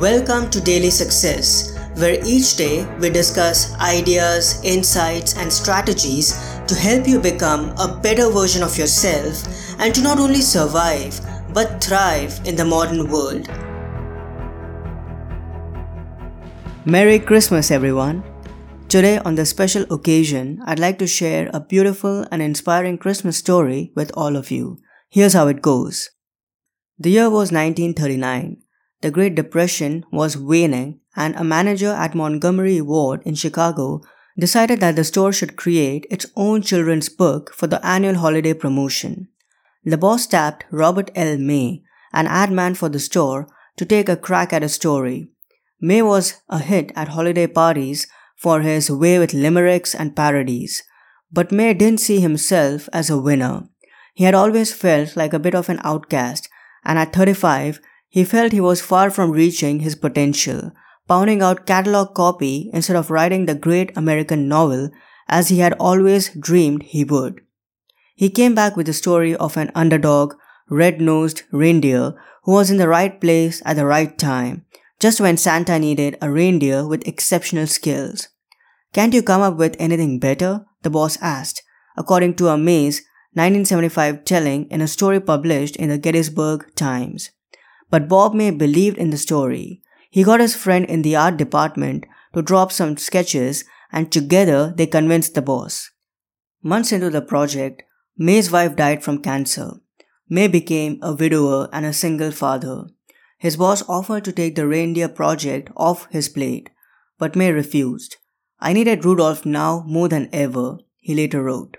Welcome to Daily Success, where each day we discuss ideas, insights, and strategies to help you become a better version of yourself and to not only survive but thrive in the modern world. Merry Christmas, everyone! Today, on this special occasion, I'd like to share a beautiful and inspiring Christmas story with all of you. Here's how it goes. The year was 1939. The Great Depression was waning, and a manager at Montgomery Ward in Chicago decided that the store should create its own children's book for the annual holiday promotion. The boss tapped Robert L. May, an ad man for the store, to take a crack at a story. May was a hit at holiday parties for his way with limericks and parodies, but May didn't see himself as a winner. He had always felt like a bit of an outcast, and at 35, he felt he was far from reaching his potential, pounding out catalog copy instead of writing the great American novel as he had always dreamed he would. He came back with the story of an underdog, red-nosed reindeer who was in the right place at the right time, just when Santa needed a reindeer with exceptional skills. Can't you come up with anything better? The boss asked, according to a May's 1975 telling in a story published in the Gettysburg Times. But Bob May believed in the story. He got his friend in the art department to draw up some sketches and together they convinced the boss. Months into the project, May's wife died from cancer. May became a widower and a single father. His boss offered to take the reindeer project off his plate, but May refused. I needed Rudolph now more than ever, he later wrote.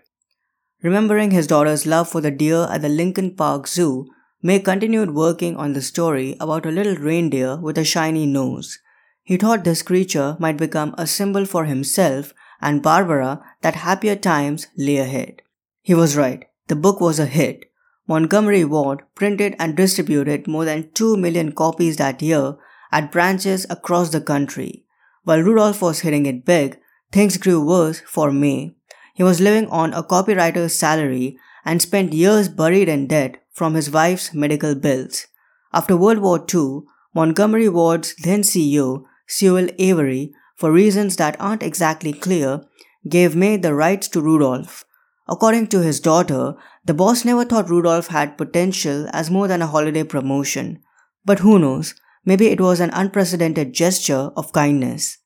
Remembering his daughter's love for the deer at the Lincoln Park Zoo, May continued working on the story about a little reindeer with a shiny nose. He thought this creature might become a symbol for himself and Barbara that happier times lay ahead. He was right. The book was a hit. Montgomery Ward printed and distributed more than 2 million copies that year at branches across the country. While Rudolph was hitting it big, things grew worse for May. He was living on a copywriter's salary and spent years buried in debt from his wife's medical bills. After World War II, Montgomery Ward's then CEO, Sewell Avery, for reasons that aren't exactly clear, gave May the rights to Rudolph. According to his daughter, the boss never thought Rudolph had potential as more than a holiday promotion. But who knows, maybe it was an unprecedented gesture of kindness.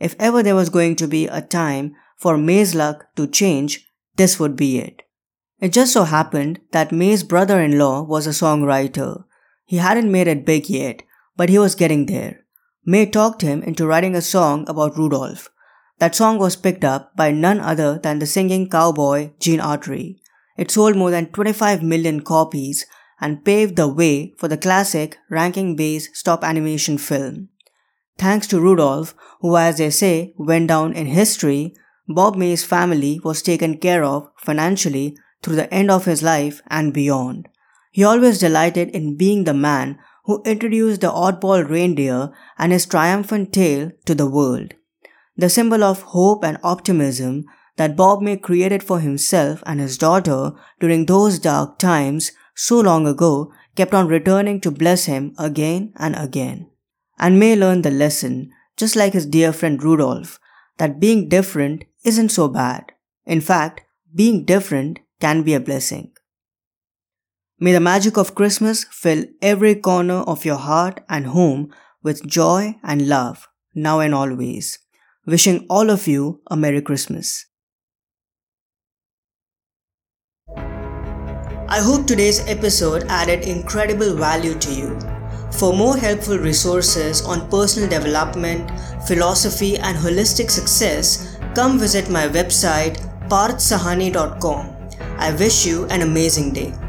If ever there was going to be a time for May's luck to change, this would be it. It just so happened that May's brother in law was a songwriter. He hadn't made it big yet, but he was getting there. May talked him into writing a song about Rudolph. That song was picked up by none other than the singing cowboy Gene Autry. It sold more than 25 million copies and paved the way for the classic Rankin Bass stop animation film. Thanks to Rudolph, who as they say went down in history, Bob May's family was taken care of financially through the end of his life and beyond. He always delighted in being the man who introduced the oddball reindeer and his triumphant tale to the world. The symbol of hope and optimism that Bob May created for himself and his daughter during those dark times so long ago kept on returning to bless him again and again. And May learned the lesson, just like his dear friend Rudolph, that being different isn't so bad. In fact, being different can be a blessing. May the magic of Christmas fill every corner of your heart and home with joy and love, now and always. Wishing all of you a Merry Christmas. I hope today's episode added incredible value to you. For more helpful resources on personal development, philosophy, and holistic success, come visit my website parthsahani.com. I wish you an amazing day.